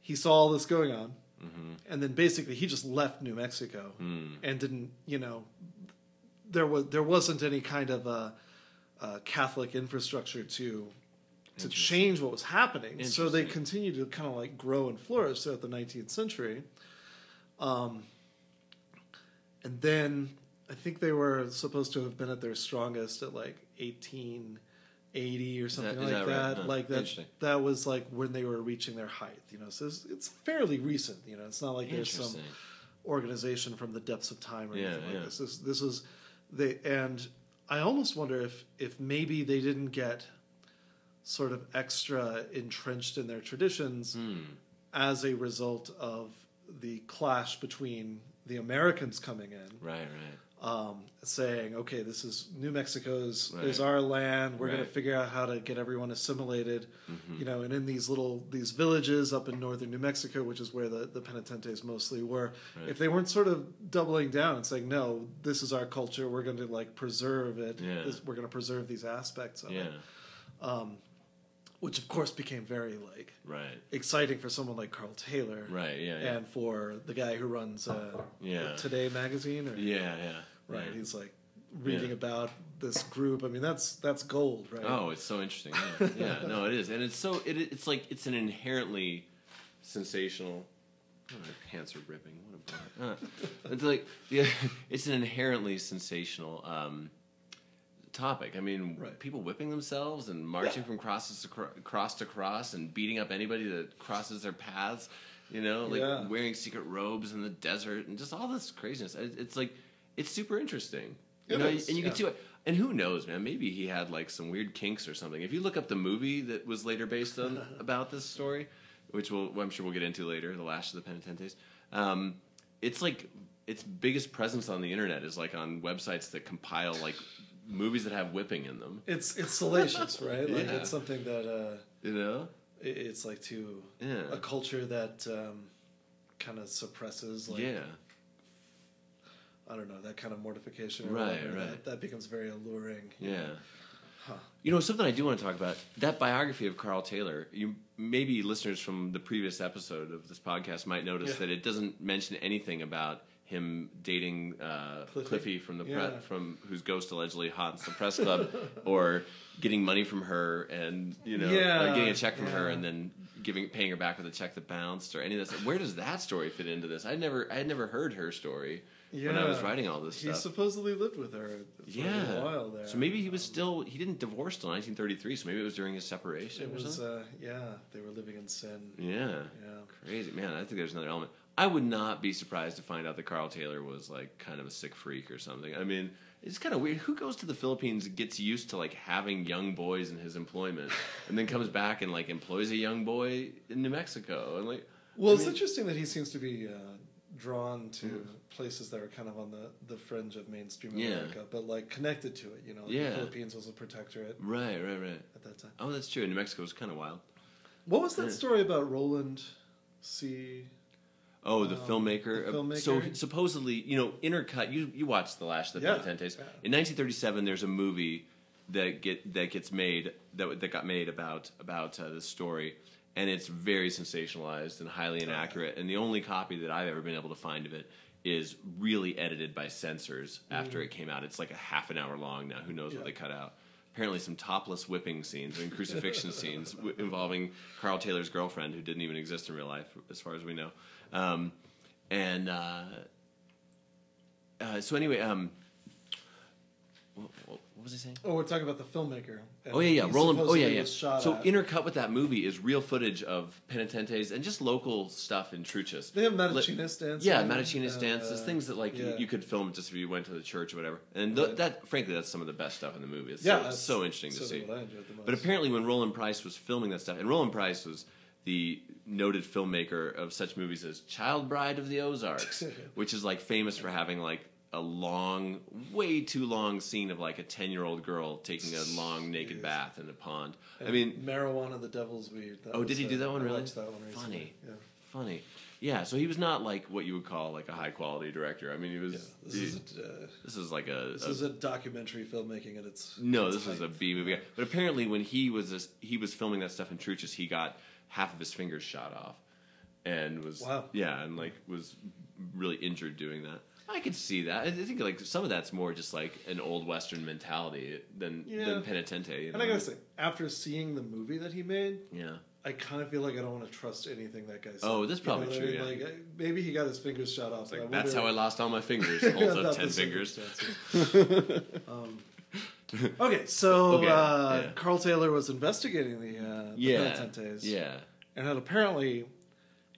he saw all this going on, Mm-hmm. and then basically he just left New Mexico Mm. and didn't, you know, there was there wasn't any kind of a, a Catholic infrastructure to to change what was happening. So they continued to kind of like grow and flourish throughout the 19th century. Um, and then I think they were supposed to have been at their strongest at like 1880 or something like that that. right? Like that, that was like when they were reaching their height. You know, so it's, it's fairly recent. You know, it's not like there's some organization from the depths of time or Yeah, anything yeah. like this. This this is they and I almost wonder if if maybe they didn't get sort of extra entrenched in their traditions Hmm. as a result of the clash between the Americans coming in, Right, right. um, saying, "Okay, this is New Mexico's Right. is our land. We're going to figure out how to get everyone assimilated." Mm-hmm. You know, and in these little these villages up in northern New Mexico, which is where the the penitentes mostly were, Right. if they weren't sort of doubling down and saying, "No, this is our culture. We're going to like preserve it. Yeah. This, we're going to preserve these aspects of Yeah, it," which of course became very like right, exciting for someone like Carl Taylor, right. Yeah, yeah, and for the guy who runs uh, Yeah. Today magazine, or yeah, yeah. right? yeah. He's like reading Yeah. about this group. I mean, that's that's gold, right? Oh, it's so interesting. Yeah, yeah. [laughs] No, it is, and it's so it, it's like it's an inherently sensational. Oh, my pants are ripping. What a bummer. Uh, it's like [laughs] yeah, it's an inherently sensational um, topic. I mean, Right. people whipping themselves and marching Yeah. from crosses to cro- cross to cross and beating up anybody that crosses their paths. You know, like Yeah. wearing secret robes in the desert and just all this craziness. It's like it's super interesting. You It know, is, and you can see what. And who knows, man? Maybe he had like some weird kinks or something. If you look up the movie that was later based on [laughs] about this story, which we'll, I'm sure we'll get into later, "The Lash of the Penitentes," um, it's like its biggest presence on the internet is like on websites that compile like movies that have whipping in them. It's it's salacious, [laughs] right? Like Yeah. it's something that uh, You know. It's like to Yeah. a culture that um, kind of suppresses, like yeah. I don't know, that kind of mortification. Right, whatever, right. That, that becomes very alluring. Yeah. Huh. You know, something I do want to talk about that biography of Carl Taylor. You maybe listeners from the previous episode of this podcast might notice Yeah. that it doesn't mention anything about him dating uh, Cliffy. Cliffy. from the pre- Yeah. from whose ghost allegedly haunts the press club, [laughs] or getting money from her and you know, Yeah, getting a check from her and then giving paying her back with a check that bounced, or any of this. Where does that story fit into this? I never I had never heard her story when I was writing all this He stuff. supposedly lived with her for Yeah. a while there. So maybe he was still he didn't divorce till 1933. So maybe it was during his separation. It was, uh, yeah, they were living in sin. yeah. Yeah. Crazy man. I think there's another element. I would not be surprised to find out that Carl Taylor was like kind of a sick freak or something. I mean, it's kind of weird. Who goes to the Philippines and gets used to like having young boys in his employment, and then comes back and like employs a young boy in New Mexico and like. Well, I it's mean- interesting that he seems to be uh, drawn to places that are kind of on the, the fringe of mainstream Yeah. America, but like connected to it. You know, Yeah. the Philippines was a protectorate Right, right, right. at that time. Oh, that's true. New Mexico was kind of wild. What was that Yeah. story about Roland C? Oh, the Um, filmmaker. the filmmaker? So supposedly, you know, intercut. You you watched the Lash of the Yeah, Penitentes. yeah. In 1937, there's a movie that get that gets made that that got made about about uh, this story, and it's very sensationalized and highly inaccurate. And the only copy that I've ever been able to find of it is really edited by censors after it came out. It's like a half an hour long now. Who knows Mm. Yeah. what they cut out? Apparently, some topless whipping scenes and crucifixion [laughs] scenes w- involving Carl Taylor's girlfriend, who didn't even exist in real life, as far as we know. Um, and uh, uh, so, anyway, um, what, what was I saying? Oh, we're talking about the filmmaker. Oh yeah, yeah, Roland. Oh yeah, yeah. shot So at. intercut with that movie is real footage of penitentes and just local stuff in Truchas. They have Matachines dancing. Yeah, Matachines uh, dances, things that like yeah. you, you could film just if you went to the church or whatever. And th- Right. that, frankly, that's some of the best stuff in the movie. It's Yeah, so, so interesting to see. what I enjoyed the most. But apparently, when Roland Price was filming that stuff, and Roland Price was the noted filmmaker of such movies as Child Bride of the Ozarks, [laughs] which is like famous for having like a long, way too long scene of like a ten year old girl taking a long naked Jeez. bath in a pond. I mean, marijuana, the devil's weed. That oh, was, did he do that one? I Really? that one. Funny, Yeah. funny. Yeah, so he was not like what you would call like a high quality director. I mean, he was. Yeah, this he- is a, uh, this is like a, this a- is a documentary filmmaking at its no, its this is a B movie. But apparently, when he was this, he was filming that stuff in Truchas, he got half of his fingers shot off, and was Wow. yeah, and like was really injured doing that. I could see that. I think like some of that's more just like an old Western mentality than Yeah. than penitente. you And I gotta say, after seeing the movie that he made, yeah, I kind of feel like I don't want to trust anything that guy said. Oh, that's You know probably I true, mean? yeah. Like, maybe he got his fingers shot off. like that's how I lost all my fingers. [laughs] Holds up ten fingers. [laughs] um, [laughs] okay, so Okay, uh, yeah. Carl Taylor was investigating the, uh, the Yeah, Penitentes yeah, and had apparently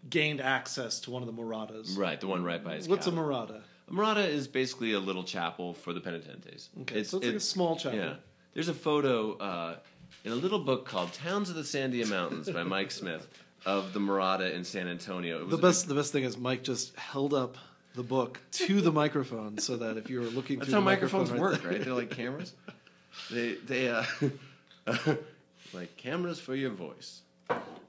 gained access to one of the Moradas. right. The one right by his. What's a cabin. Morada? A Morada is basically a little chapel for the penitentes. Okay, so it's like a small chapel. Yeah, there's a photo. Uh, in a little book called Towns of the Sandia Mountains by Mike Smith of the Morada in San Antonio. It was The a best, the best thing is Mike just held up the book to the microphone so that if you were looking That's through how the microphone microphones right work, there- right? They're like cameras. [laughs] They they uh, [laughs] like cameras for your voice.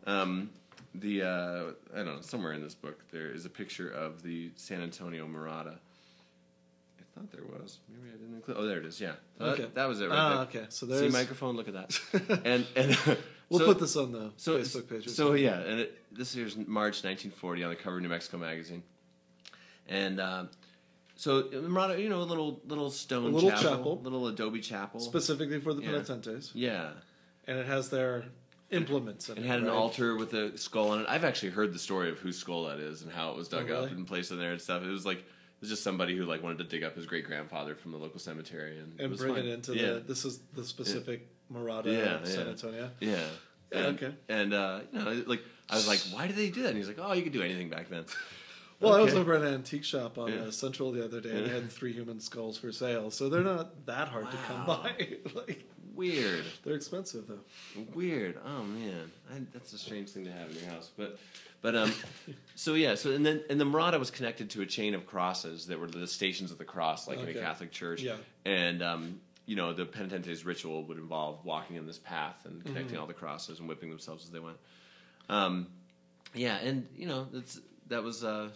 Um, the uh, I don't know somewhere in this book there is a picture of the San Antonio Morada. I thought there was. Maybe I didn't include. Oh, there it is. Yeah, So that- Okay. that, was it right Ah, there. okay. So See microphone. Look at that. [laughs] and and [laughs] we'll so- put this on the so Facebook page. So yeah, and it, this year's March 1940 on the cover of New Mexico magazine, and um, so Morada, you know, a little little stone A little chapel, chapel. little adobe chapel. specifically for the Yeah. penitentes, yeah, and it has their implements. In it it had an altar with a skull on it. I've actually heard the story of whose skull that is and how it was dug Oh, up really? and placed in there and stuff. It was like it was just somebody who like wanted to dig up his great grandfather from the local cemetery and, it and was bring fun. it into yeah. the. This is the specific Morada Yeah, of San. Antonio. Yeah. Yeah, And, okay. And uh, you know, like I was like, why did they do that? And he's like, oh, you could do anything back then. Well, I was over at an antique shop on Yeah. uh, Central the other day, and they had three human skulls for sale. So they're not that hard to come by. [laughs] like Weird. they're expensive though. Weird. Oh man, I, that's a strange thing to have in your house. But, but um, so yeah. So and then and the Morada was connected to a chain of crosses that were the stations of the cross, like in a Catholic church. Yeah. And um, you know, the penitentes ritual would involve walking in this path and connecting Mm-hmm. all the crosses and whipping themselves as they went. Um, yeah, and you know, that's that was. Uh,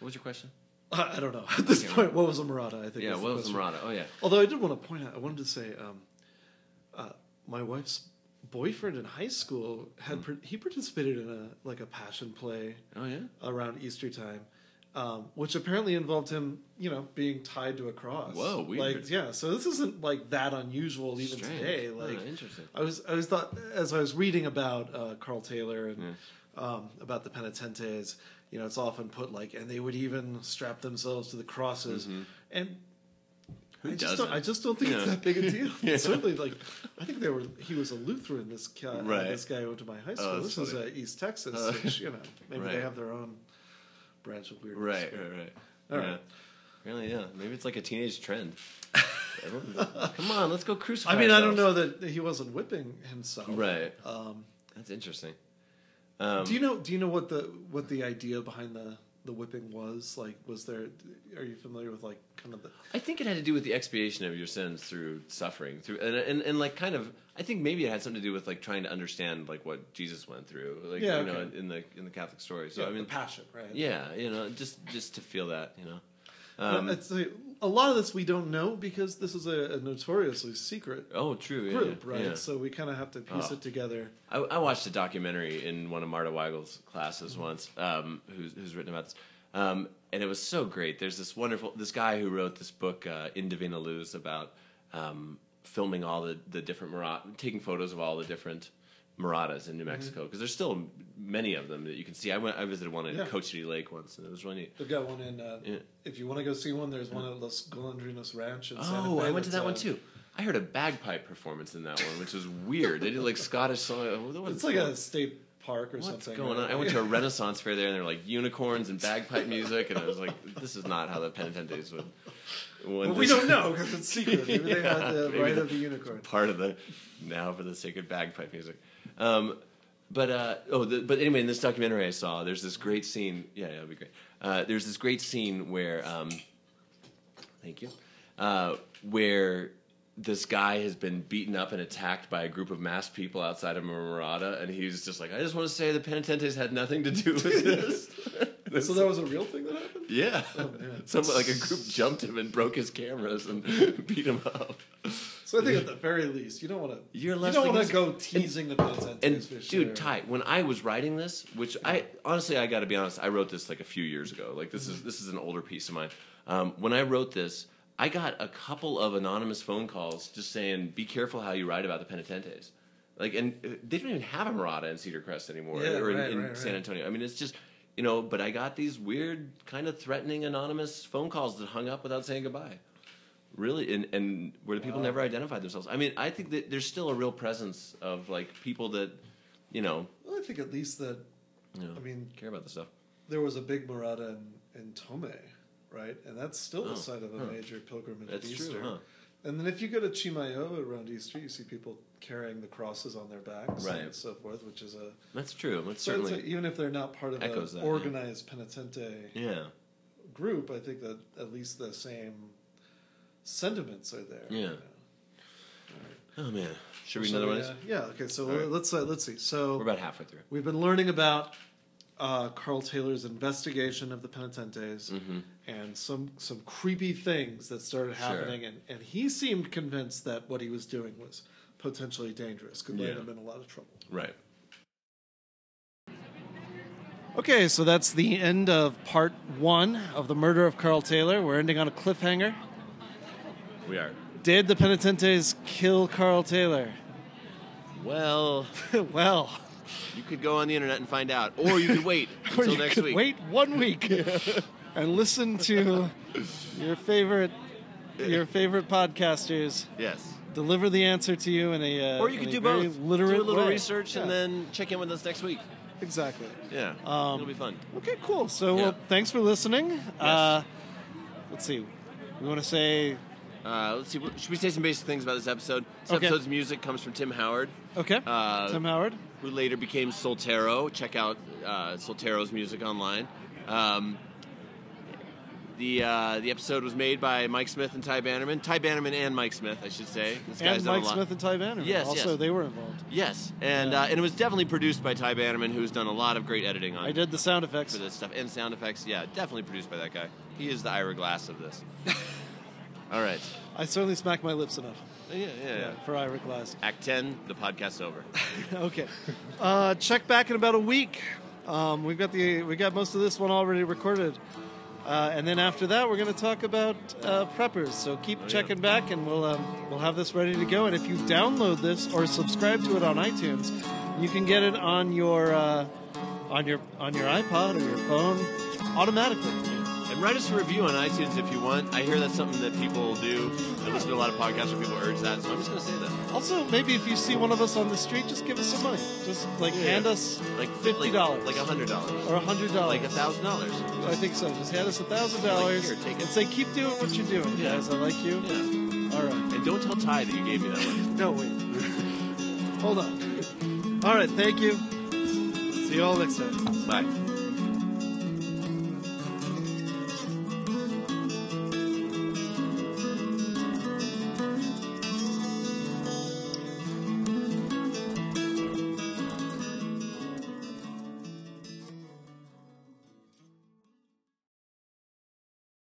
what was your question? I, I don't know [laughs] at this can't point. What was a Morada? I think. Yeah, what was question. Morada? Oh yeah. Although I did want to point out, I wanted to say, um, uh, my wife's boyfriend in high school Hmm. had par- he participated in a like a passion play Oh yeah. around Easter time, um, which apparently involved him, you know, being tied to a cross. Whoa, weird. Like, yeah. So this isn't like that unusual even Strange. today. Oh, Like, interesting. I was I was thought as I was reading about uh, Carl Taylor and um, about the penitentes, you know, it's often put like, and they would even strap themselves to the crosses, and Who I just I just don't think it's that big a deal. [laughs] Yeah. Certainly, like I think they were. He was a Lutheran. This guy, Right. this guy went to my high school. Oh, this is uh. East Texas, Uh, which you know [laughs] maybe they have their own branch of weirdness. Right, right, right. All yeah. right. Really, yeah. Maybe it's like a teenage trend. [laughs] Come on, let's go crucify. I mean, I don't know that he wasn't whipping himself. Right. Um, That's interesting. Um, do you know? Do you know what the what the idea behind the the whipping was? Like, was there? Are you familiar with like kind of the? I think it had to do with the expiation of your sins through suffering, through and, and and like kind of. I think maybe it had something to do with like trying to understand like what Jesus went through, like Yeah, you know, in the in the Catholic story. So yeah, I mean, the passion, right? yeah, you know, just just to feel that, you know. Um, it's a, a lot of this we don't know because this is a, a notoriously secret oh, true. Yeah, group, right? yeah. So we kind of have to piece Oh. it together. I, I watched a documentary in one of Marta Weigle's classes Mm-hmm. once, um, who's, who's written about this, um, and it was so great. There's this wonderful this guy who wrote this book, uh, En Divina Luz, about um, filming all the the different Morada, taking photos of all the different Moradas in New Mm-hmm. Mexico because there's still many of them that you can see. I went I visited one in Yeah. Cochiti Lake once, and it was really neat. They've got one in. Uh, Yeah. If you want to go see one, there's one at Los Golondrinos Ranch in Oh, I went to that one uh, too. I heard a bagpipe performance in that one, which was weird. They did like Scottish song. what It's like a state park or What's something. going right? on? I went to a [laughs] Renaissance fair there, and there were like unicorns and bagpipe music, and I was like, "This is not how the penitentes would." Well, we don't know because it's secret. Maybe they [laughs] Yeah, had the right of the unicorn. Part of the now for the sacred bagpipe music. Um, but uh, oh, the, but anyway, in this documentary I saw, there's this great scene. Yeah, yeah, it'll be great. Uh, there's this great scene where, um, thank you, uh, where this guy has been beaten up and attacked by a group of masked people outside of Morada, and he's just like, I just want to say the penitentes had nothing to do with this. This- [laughs] So that was a real thing that happened. yeah. Oh, man. Some like a group jumped him and broke his cameras and [laughs] beat him up. So I think at the very least, you don't want to. You're You less don't want to go teasing the Penitentes. And dude, sure. Ty, when I was writing this, which I honestly I got to be honest, I wrote this like a few years ago. Like this is this is an older piece of mine. Um, when I wrote this, I got a couple of anonymous phone calls just saying, "Be careful how you write about the penitentes." Like, and uh, they don't even have a Morada in Cedar Crest anymore, Yeah, or in, right, in right, San. Antonio. I mean, it's just you know. But I got these weird, kind of threatening, anonymous phone calls that hung up without saying goodbye. Really, and and where the people never identified themselves. I mean, I think that there's still a real presence of like people that, you know, Well, I think at least that you know I mean, care about the stuff. there was a big Morada in, in Tome, right? And that's still Oh, the site of a huh. major pilgrimage That's of true, huh? And then if you go to Chimayo around Easter, you see people carrying the crosses on their backs Right. and so forth, which is a That's true. That's so certainly even if they're not part of an that, yeah. organized penitente yeah, group, I think that at least the same sentiments are there. Yeah. Oh man, should we So, another yeah, one? Yeah. Okay. So All right. let's uh, let's see. So We're about halfway through. We've been learning about uh, Carl Taylor's investigation of the penitentes Mm-hmm. and some some creepy things that started Sure. happening, and, and he seemed convinced that what he was doing was potentially dangerous, could land Yeah. him in a lot of trouble. Right. Okay, so that's the end of part one of the murder of Carl Taylor. We're ending on a cliffhanger. We are. Did the penitentes kill Carl Taylor? Well, [laughs] well, you could go on the internet and find out, or you could wait [laughs] until you next could week. wait one week [laughs] and listen to your favorite your favorite podcasters Yes. deliver the answer to you in a uh, Or you could do both. literate do a little way. research and then check in with us next week. exactly. Yeah. Um, It'll be fun. Okay, cool. So Yeah. well, thanks for listening. Uh, let's see. We want to say Uh, let's see. Should we say some basic things about this episode? This Okay. episode's music comes from Tim Howard, okay. Uh, Tim Howard. who later became Soltero. Check out uh, Soltero's music online. Um, the uh, the episode was made by Mike Smith and Ty Bannerman. Ty Bannerman and Mike Smith, I should say. This guy's And done a Mike. Smith and Ty Bannerman. Yes, Also, yes. they were involved. Yes, and Yeah. uh, and it was definitely produced by Ty Bannerman, who's done a lot of great editing on I did the sound effects. for this stuff and sound effects. Yeah, definitely produced by that guy. He is the Ira Glass of this. [laughs] All right. I certainly smacked my lips enough. Yeah, yeah, yeah. Yeah, for Ira Glass. Act ten, the podcast's over. [laughs] okay. Uh, check back in about a week. Um, we've got the we got most of this one already recorded, uh, and then after that we're going to talk about uh, preppers. So keep yeah. checking back, and we'll um, we'll have this ready to go. And if you download this or subscribe to it on iTunes, you can get it on your uh, on your on your iPod or your phone automatically. And write us a review on iTunes if you want. I hear that's something that people do. I listen to a lot of podcasts where people urge that, so I'm just going to say that. Also, maybe if you see one of us on the street, just give us some money. Just like Yeah. hand us Like fifty dollars, like a hundred dollars, or a hundred dollars, like a thousand dollars. I think so. Just hand us a thousand dollars here, take it. and say, "Keep doing what you're doing, Yeah. guys. I like you." Yeah. All right. And don't tell Ty that you gave me that money. No, wait. Hold on. All right. Thank you. See you all next time. Bye.